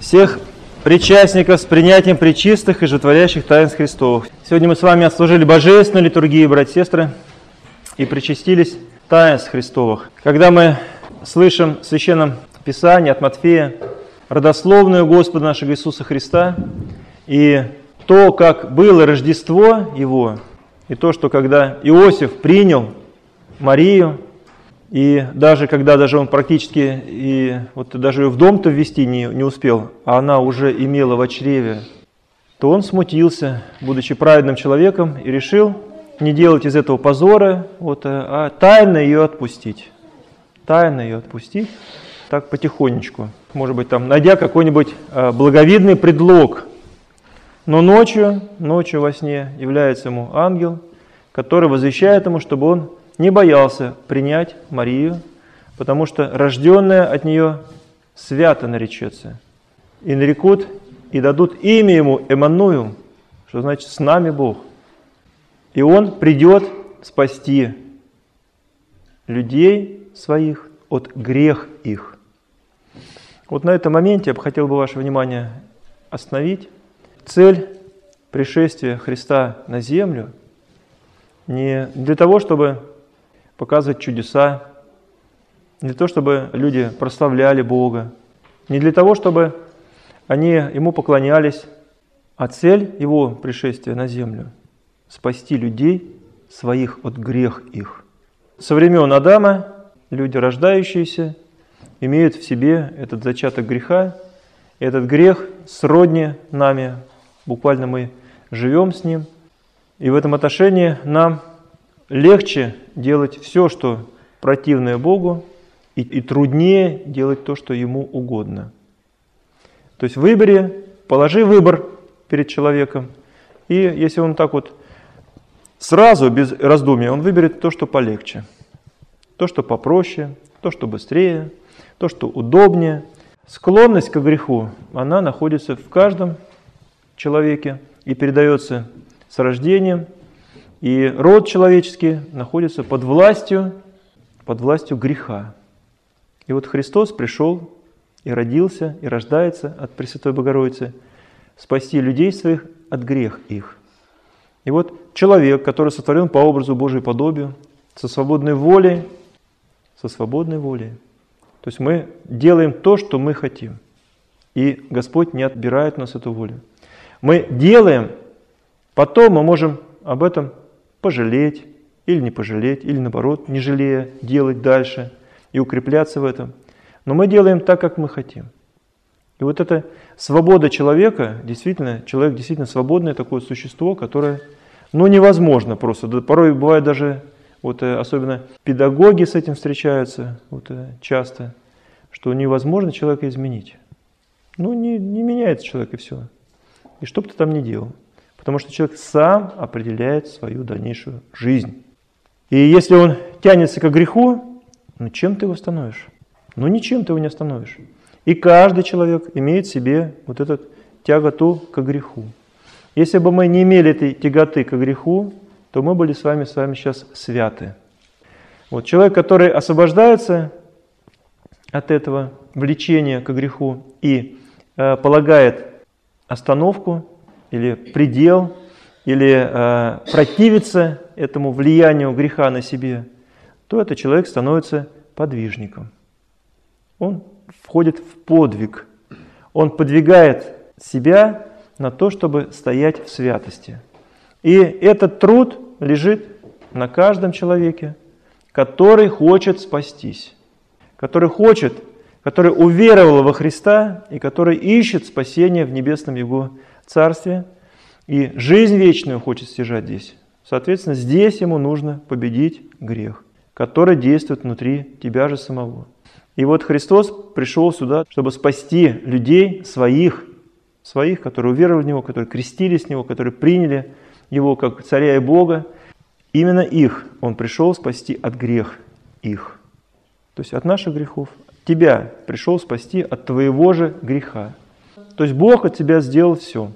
всех причастников с принятием причистых и животворящих таинств Христовых. Сегодня мы с вами отслужили божественную литургию, братья и сестры, и причастились таинств Христовых. Когда мы слышим в Священном Писании от Матфея родословную Господа нашего Иисуса Христа и то, как было Рождество Его, и то, что когда Иосиф принял Марию, и даже когда даже он практически и вот даже ее в дом-то ввести не, не успел, а она уже имела в чреве, то он смутился, будучи праведным человеком, и решил не делать из этого позора, вот, а тайно ее отпустить. Тайно ее отпустить, так потихонечку. Может быть, там, найдя какой-нибудь а, благовидный предлог. Но ночью, ночью во сне является ему ангел, который возвещает ему, чтобы он не боялся принять Марию, потому что рожденная от нее свято наречется. И нарекут, и дадут имя ему Эммануил, что значит «с нами Бог». И он придет спасти людей своих от грех их. Вот на этом моменте я бы хотел бы ваше внимание остановить. Цель пришествия Христа на землю не для того, чтобы показывать чудеса, не для того, чтобы люди прославляли Бога, не для того, чтобы они Ему поклонялись, а цель Его пришествия на землю – спасти людей своих от грех их. Со времен Адама люди, рождающиеся, имеют в себе этот зачаток греха, и этот грех сродни нами, буквально мы живем с ним, и в этом отношении нам легче делать все, что противное Богу, и, и труднее делать то, что Ему угодно. То есть в выборе, положи выбор перед человеком, и если он так вот сразу, без раздумья, он выберет то, что полегче, то, что попроще, то, что быстрее, то, что удобнее. Склонность к греху, она находится в каждом человеке и передается с рождением – и род человеческий находится под властью, под властью греха. И вот Христос пришел и родился, и рождается от Пресвятой Богородицы, спасти людей своих от грех их. И вот человек, который сотворен по образу Божию подобию, со свободной волей, со свободной волей. То есть мы делаем то, что мы хотим. И Господь не отбирает у нас эту волю. Мы делаем, потом мы можем об этом пожалеть или не пожалеть, или наоборот, не жалея, делать дальше и укрепляться в этом. Но мы делаем так, как мы хотим. И вот эта свобода человека, действительно, человек действительно свободное такое существо, которое, ну, невозможно просто. Порой бывает даже, вот э, особенно педагоги с этим встречаются вот, э, часто, что невозможно человека изменить. Ну, не, не меняется человек и все. И что бы ты там ни делал. Потому что человек сам определяет свою дальнейшую жизнь. И если он тянется к греху, ну чем ты его остановишь? Ну ничем ты его не остановишь. И каждый человек имеет в себе вот эту тяготу к греху. Если бы мы не имели этой тяготы к греху, то мы были с вами, с вами сейчас святы. Вот человек, который освобождается от этого влечения к греху и э, полагает остановку или предел, или э, противиться этому влиянию греха на себе, то этот человек становится подвижником. Он входит в подвиг. Он подвигает себя на то, чтобы стоять в святости. И этот труд лежит на каждом человеке, который хочет спастись, который хочет, который уверовал во Христа и который ищет спасения в небесном Его Царстве и жизнь вечную хочет стяжать здесь. Соответственно, здесь ему нужно победить грех, который действует внутри тебя же самого. И вот Христос пришел сюда, чтобы спасти людей своих, своих, которые уверовали в Него, которые крестились в Него, которые приняли Его как Царя и Бога. Именно их Он пришел спасти от грех их. То есть от наших грехов. Тебя пришел спасти от твоего же греха. То есть Бог от тебя сделал все.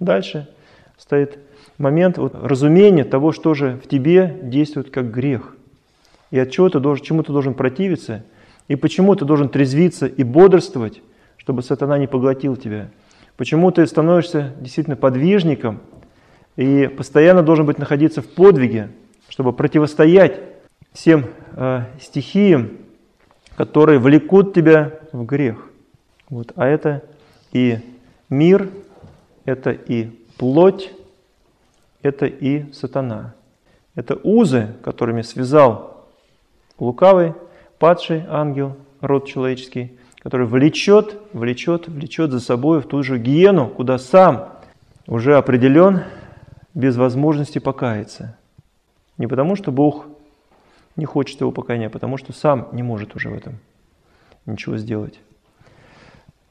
Дальше стоит момент вот, разумения того, что же в тебе действует как грех. И от чего ты должен, чему ты должен противиться, и почему ты должен трезвиться и бодрствовать, чтобы сатана не поглотил тебя. Почему ты становишься действительно подвижником и постоянно должен быть находиться в подвиге, чтобы противостоять всем э, стихиям, которые влекут тебя в грех. Вот. А это и мир, это и плоть, это и сатана. Это узы, которыми связал лукавый, падший ангел, род человеческий, который влечет, влечет, влечет за собой в ту же гиену, куда сам уже определен без возможности покаяться. Не потому, что Бог не хочет его покаяния, потому что сам не может уже в этом ничего сделать.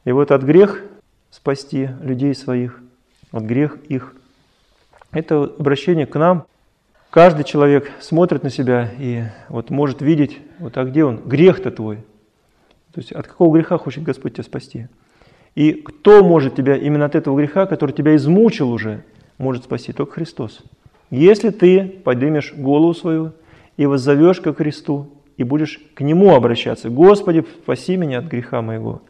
И вот от грех спасти людей своих, от грех их. Это обращение к нам. Каждый человек смотрит на себя и вот может видеть, вот а где он? Грех-то твой. То есть от какого греха хочет Господь тебя спасти? И кто может тебя именно от этого греха, который тебя измучил уже, может спасти? Только Христос. Если ты поднимешь голову свою и воззовешь ко Христу, и будешь к Нему обращаться. Господи, спаси меня от греха моего,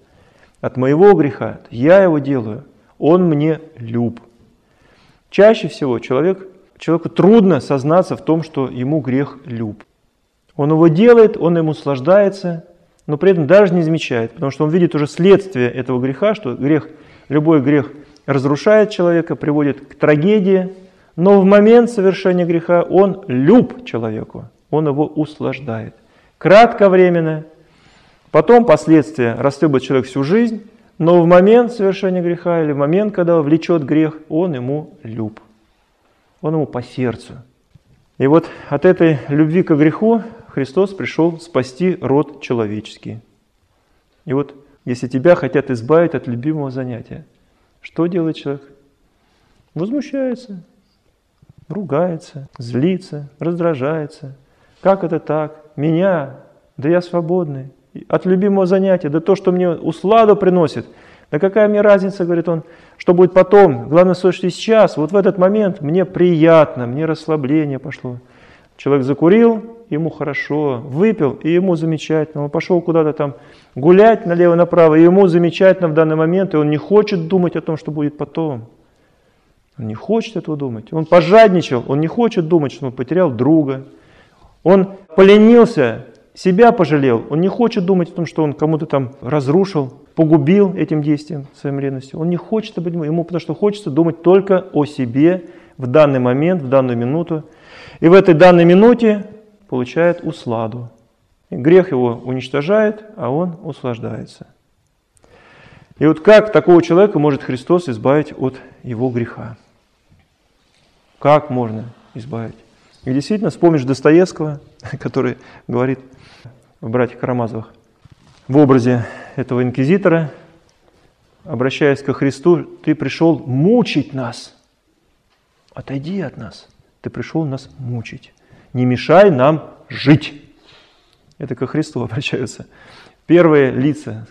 от моего греха. Я его делаю, Он мне люб. Чаще всего человек, человеку трудно сознаться в том, что ему грех люб. Он его делает, он ему наслаждается, но при этом даже не замечает, потому что он видит уже следствие этого греха, что грех, любой грех разрушает человека, приводит к трагедии, но в момент совершения греха он люб человеку, он его услаждает. Кратковременно, потом последствия растет человек всю жизнь, но в момент совершения греха или в момент, когда влечет грех, он ему люб, он ему по сердцу. И вот от этой любви к греху Христос пришел спасти род человеческий. И вот если тебя хотят избавить от любимого занятия, что делает человек? Возмущается, ругается, злится, раздражается. Как это так? Меня? Да я свободный. От любимого занятия, да то, что мне усладу приносит. Да какая мне разница, говорит он, что будет потом. Главное, что сейчас, вот в этот момент мне приятно, мне расслабление пошло. Человек закурил, ему хорошо, выпил, и ему замечательно. Он пошел куда-то там гулять налево-направо, и ему замечательно в данный момент, и он не хочет думать о том, что будет потом. Он не хочет этого думать. Он пожадничал, он не хочет думать, что он потерял друга. Он поленился, себя пожалел. Он не хочет думать о том, что он кому-то там разрушил, погубил этим действием, своим ревностью. Он не хочет об этом, ему потому что хочется думать только о себе в данный момент, в данную минуту. И в этой данной минуте получает усладу. И грех его уничтожает, а он услаждается. И вот как такого человека может Христос избавить от его греха? Как можно избавить? И действительно, вспомнишь Достоевского, который говорит в «Братьях Карамазовых», в образе этого инквизитора, обращаясь ко Христу, «Ты пришел мучить нас, отойди от нас, ты пришел нас мучить, не мешай нам жить». Это ко Христу обращаются. Первые лица,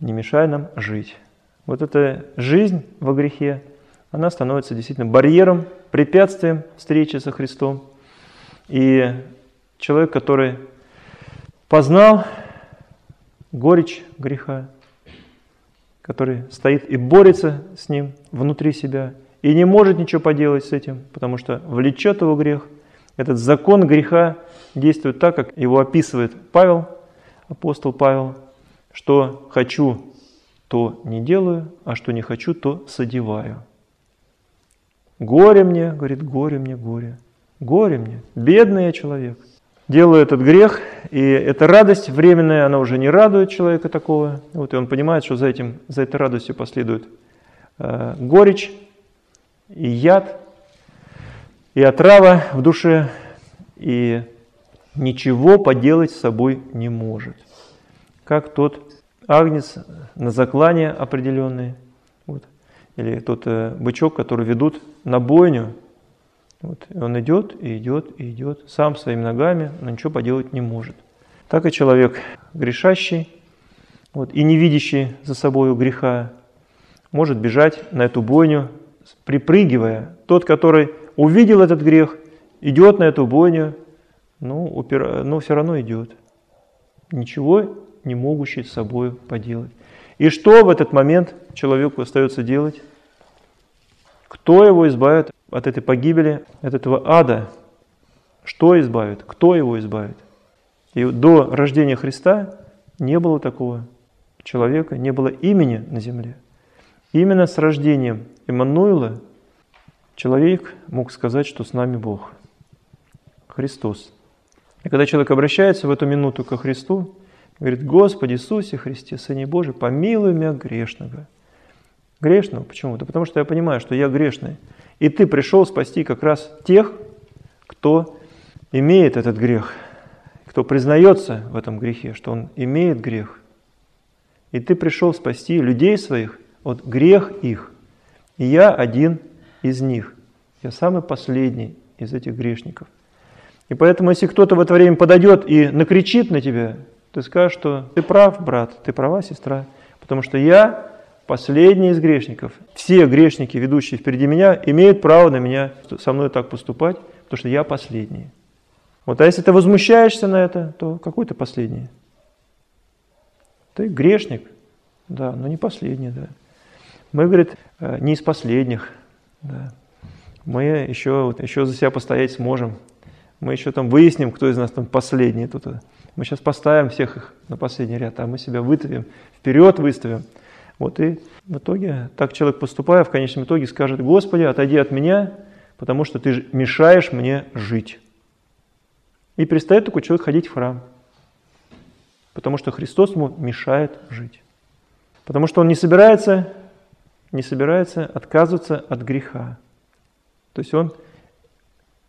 не мешай нам жить. Вот эта жизнь во грехе, она становится действительно барьером, препятствием встречи со Христом. И человек, который познал горечь греха, который стоит и борется с ним внутри себя, и не может ничего поделать с этим, потому что влечет его грех. Этот закон греха действует так, как его описывает Павел, апостол Павел, что хочу, то не делаю, а что не хочу, то содеваю. Горе мне, говорит, горе мне, горе. Горе мне, бедный я человек. Делаю этот грех, и эта радость временная, она уже не радует человека такого. Вот, и он понимает, что за, этим, за этой радостью последует э, горечь и яд, и отрава в душе, и ничего поделать с собой не может. Как тот агнец на заклане определенный, вот, или тот э, бычок, который ведут на бойню, вот, и он идет, и идет, и идет, сам своими ногами, но ничего поделать не может. Так и человек грешащий вот, и не видящий за собой греха может бежать на эту бойню, припрыгивая. Тот, который увидел этот грех, идет на эту бойню, ну, упира... но все равно идет. Ничего не могущий с собой поделать. И что в этот момент человеку остается делать? Кто его избавит от этой погибели, от этого ада? Что избавит? Кто его избавит? И до рождения Христа не было такого человека, не было имени на земле. Именно с рождением Иммануила человек мог сказать, что с нами Бог, Христос. И когда человек обращается в эту минуту ко Христу, говорит, Господи Иисусе Христе, Сыне Божий, помилуй меня грешного. Грешного? Почему? Да потому что я понимаю, что я грешный. И ты пришел спасти как раз тех, кто имеет этот грех, кто признается в этом грехе, что он имеет грех. И ты пришел спасти людей своих от грех их. И я один из них. Я самый последний из этих грешников. И поэтому, если кто-то в это время подойдет и накричит на тебя, ты скажешь, что ты прав, брат, ты права, сестра, потому что я последний из грешников. Все грешники, ведущие впереди меня, имеют право на меня, со мной так поступать, потому что я последний. Вот, а если ты возмущаешься на это, то какой ты последний? Ты грешник, да, но не последний, да. Мы, говорит, э, не из последних, да. Мы еще, еще за себя постоять сможем. Мы еще там выясним, кто из нас там последний. Тут. Мы сейчас поставим всех их на последний ряд, а мы себя вытавим, вперед выставим. Вот и в итоге так человек поступая, в конечном итоге скажет, Господи, отойди от меня, потому что ты мешаешь мне жить. И перестает такой человек ходить в храм, потому что Христос ему мешает жить. Потому что он не собирается, не собирается отказываться от греха. То есть он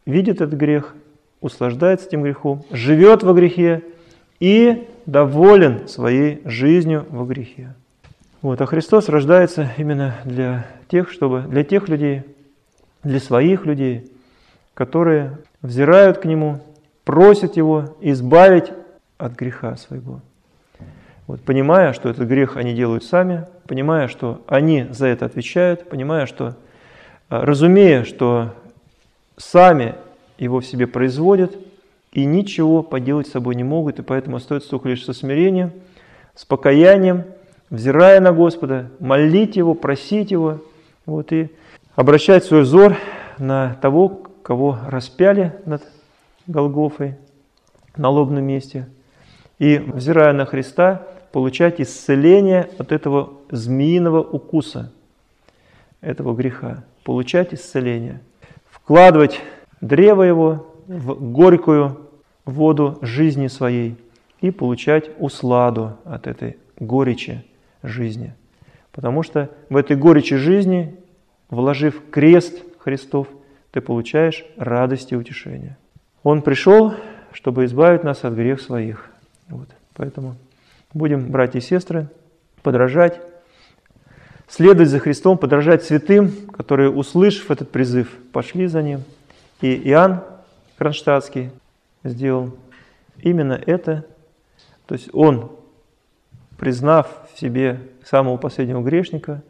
видит этот грех, услаждается этим грехом, живет во грехе и доволен своей жизнью во грехе. Вот, а Христос рождается именно для тех, чтобы, для тех людей, для своих людей, которые взирают к Нему, просят Его избавить от греха своего. Вот, понимая, что этот грех они делают сами, понимая, что они за это отвечают, понимая, что, а, разумея, что сами его в себе производят и ничего поделать с собой не могут, и поэтому остается только лишь со смирением, с покаянием, взирая на Господа, молить Его, просить Его, вот, и обращать свой взор на того, кого распяли над Голгофой, на лобном месте, и, взирая на Христа, получать исцеление от этого змеиного укуса, этого греха, получать исцеление, вкладывать древо его в горькую воду жизни своей и получать усладу от этой горечи жизни. Потому что в этой горечи жизни, вложив крест Христов, ты получаешь радость и утешение. Он пришел, чтобы избавить нас от грех своих. Вот. Поэтому Будем, братья и сестры, подражать, следовать за Христом, подражать святым, которые, услышав этот призыв, пошли за Ним. И Иоанн Кронштадтский сделал именно это. То есть он, признав в себе самого последнего грешника,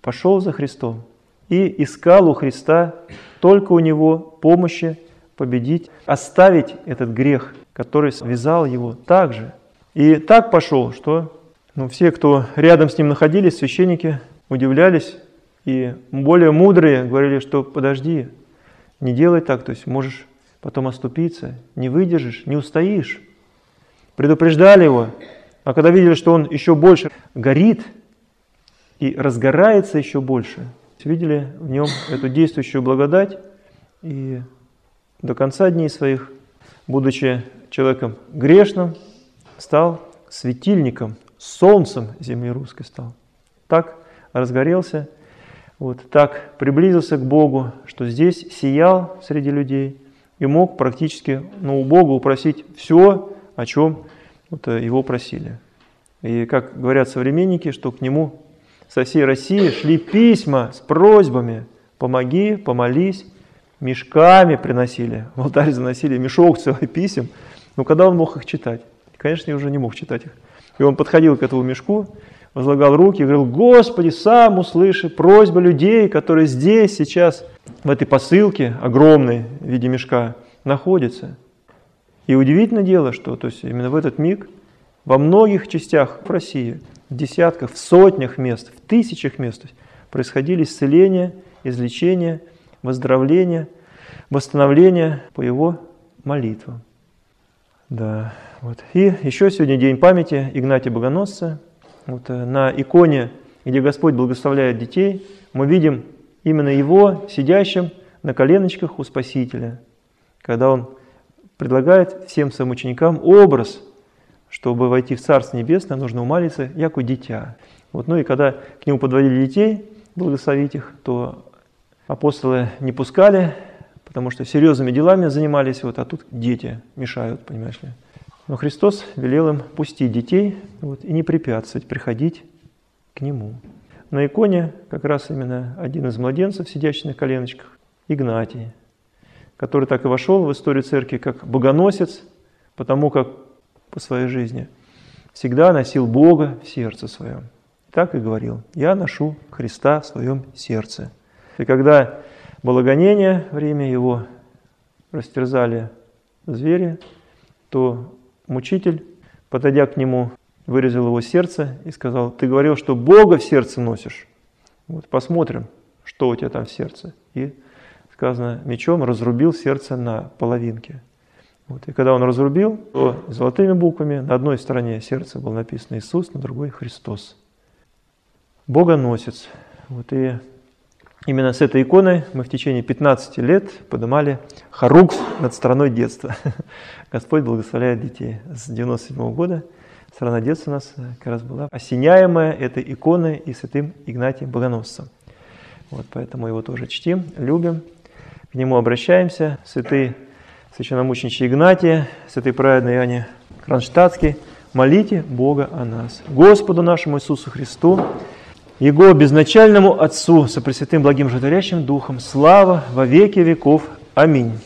пошел за Христом и искал у Христа только у Него помощи победить, оставить этот грех, который связал его также – и так пошел, что ну, все, кто рядом с ним находились, священники, удивлялись, и более мудрые говорили, что подожди, не делай так, то есть можешь потом оступиться, не выдержишь, не устоишь. Предупреждали его, а когда видели, что он еще больше горит и разгорается еще больше, видели в нем эту действующую благодать, и до конца дней своих, будучи человеком грешным, стал светильником, солнцем земли русской стал. Так разгорелся, вот так приблизился к Богу, что здесь сиял среди людей и мог практически ну, у Бога упросить все, о чем вот, э, его просили. И как говорят современники, что к нему со всей России шли письма с просьбами «помоги, помолись», мешками приносили, в алтарь заносили мешок целый писем, но когда он мог их читать? Конечно, я уже не мог читать их. И он подходил к этому мешку, возлагал руки и говорил, Господи, сам услыши просьбы людей, которые здесь сейчас, в этой посылке огромной в виде мешка, находятся. И удивительное дело, что то есть именно в этот миг во многих частях в России в десятках, в сотнях мест, в тысячах мест происходили исцеления, излечения, выздоровления, восстановления по его молитвам. Да, вот. И еще сегодня день памяти Игнатия Богоносца. Вот э, на иконе, где Господь благословляет детей, мы видим именно его сидящим на коленочках у Спасителя, когда он предлагает всем своим ученикам образ, чтобы войти в Царство Небесное, нужно умалиться, як у дитя. Вот, ну и когда к нему подводили детей, благословить их, то апостолы не пускали, потому что серьезными делами занимались, вот, а тут дети мешают, понимаешь ли. Но Христос велел им пустить детей вот, и не препятствовать приходить к Нему. На иконе как раз именно один из младенцев, сидящий на коленочках, Игнатий, который так и вошел в историю церкви как богоносец, потому как по своей жизни всегда носил Бога в сердце своем. Так и говорил, я ношу Христа в своем сердце. И когда было гонение, время его растерзали звери, то мучитель, подойдя к нему, вырезал его сердце и сказал, ты говорил, что Бога в сердце носишь. Вот посмотрим, что у тебя там в сердце. И сказано, мечом разрубил сердце на половинке. Вот. И когда он разрубил, то золотыми буквами на одной стороне сердца было написано Иисус, на другой Христос. Богоносец. Вот и именно с этой иконой мы в течение 15 лет поднимали харук над страной детства. Господь благословляет детей. С 97 -го года страна детства у нас как раз была осеняемая этой иконой и святым Игнатием Богоносцем. Вот поэтому его тоже чтим, любим, к нему обращаемся. Святый священномученичий Игнатия, святый праведный Иоанне Кронштадтский, молите Бога о нас. Господу нашему Иисусу Христу, его безначальному Отцу, со Пресвятым Благим Животворящим Духом, слава во веки веков. Аминь.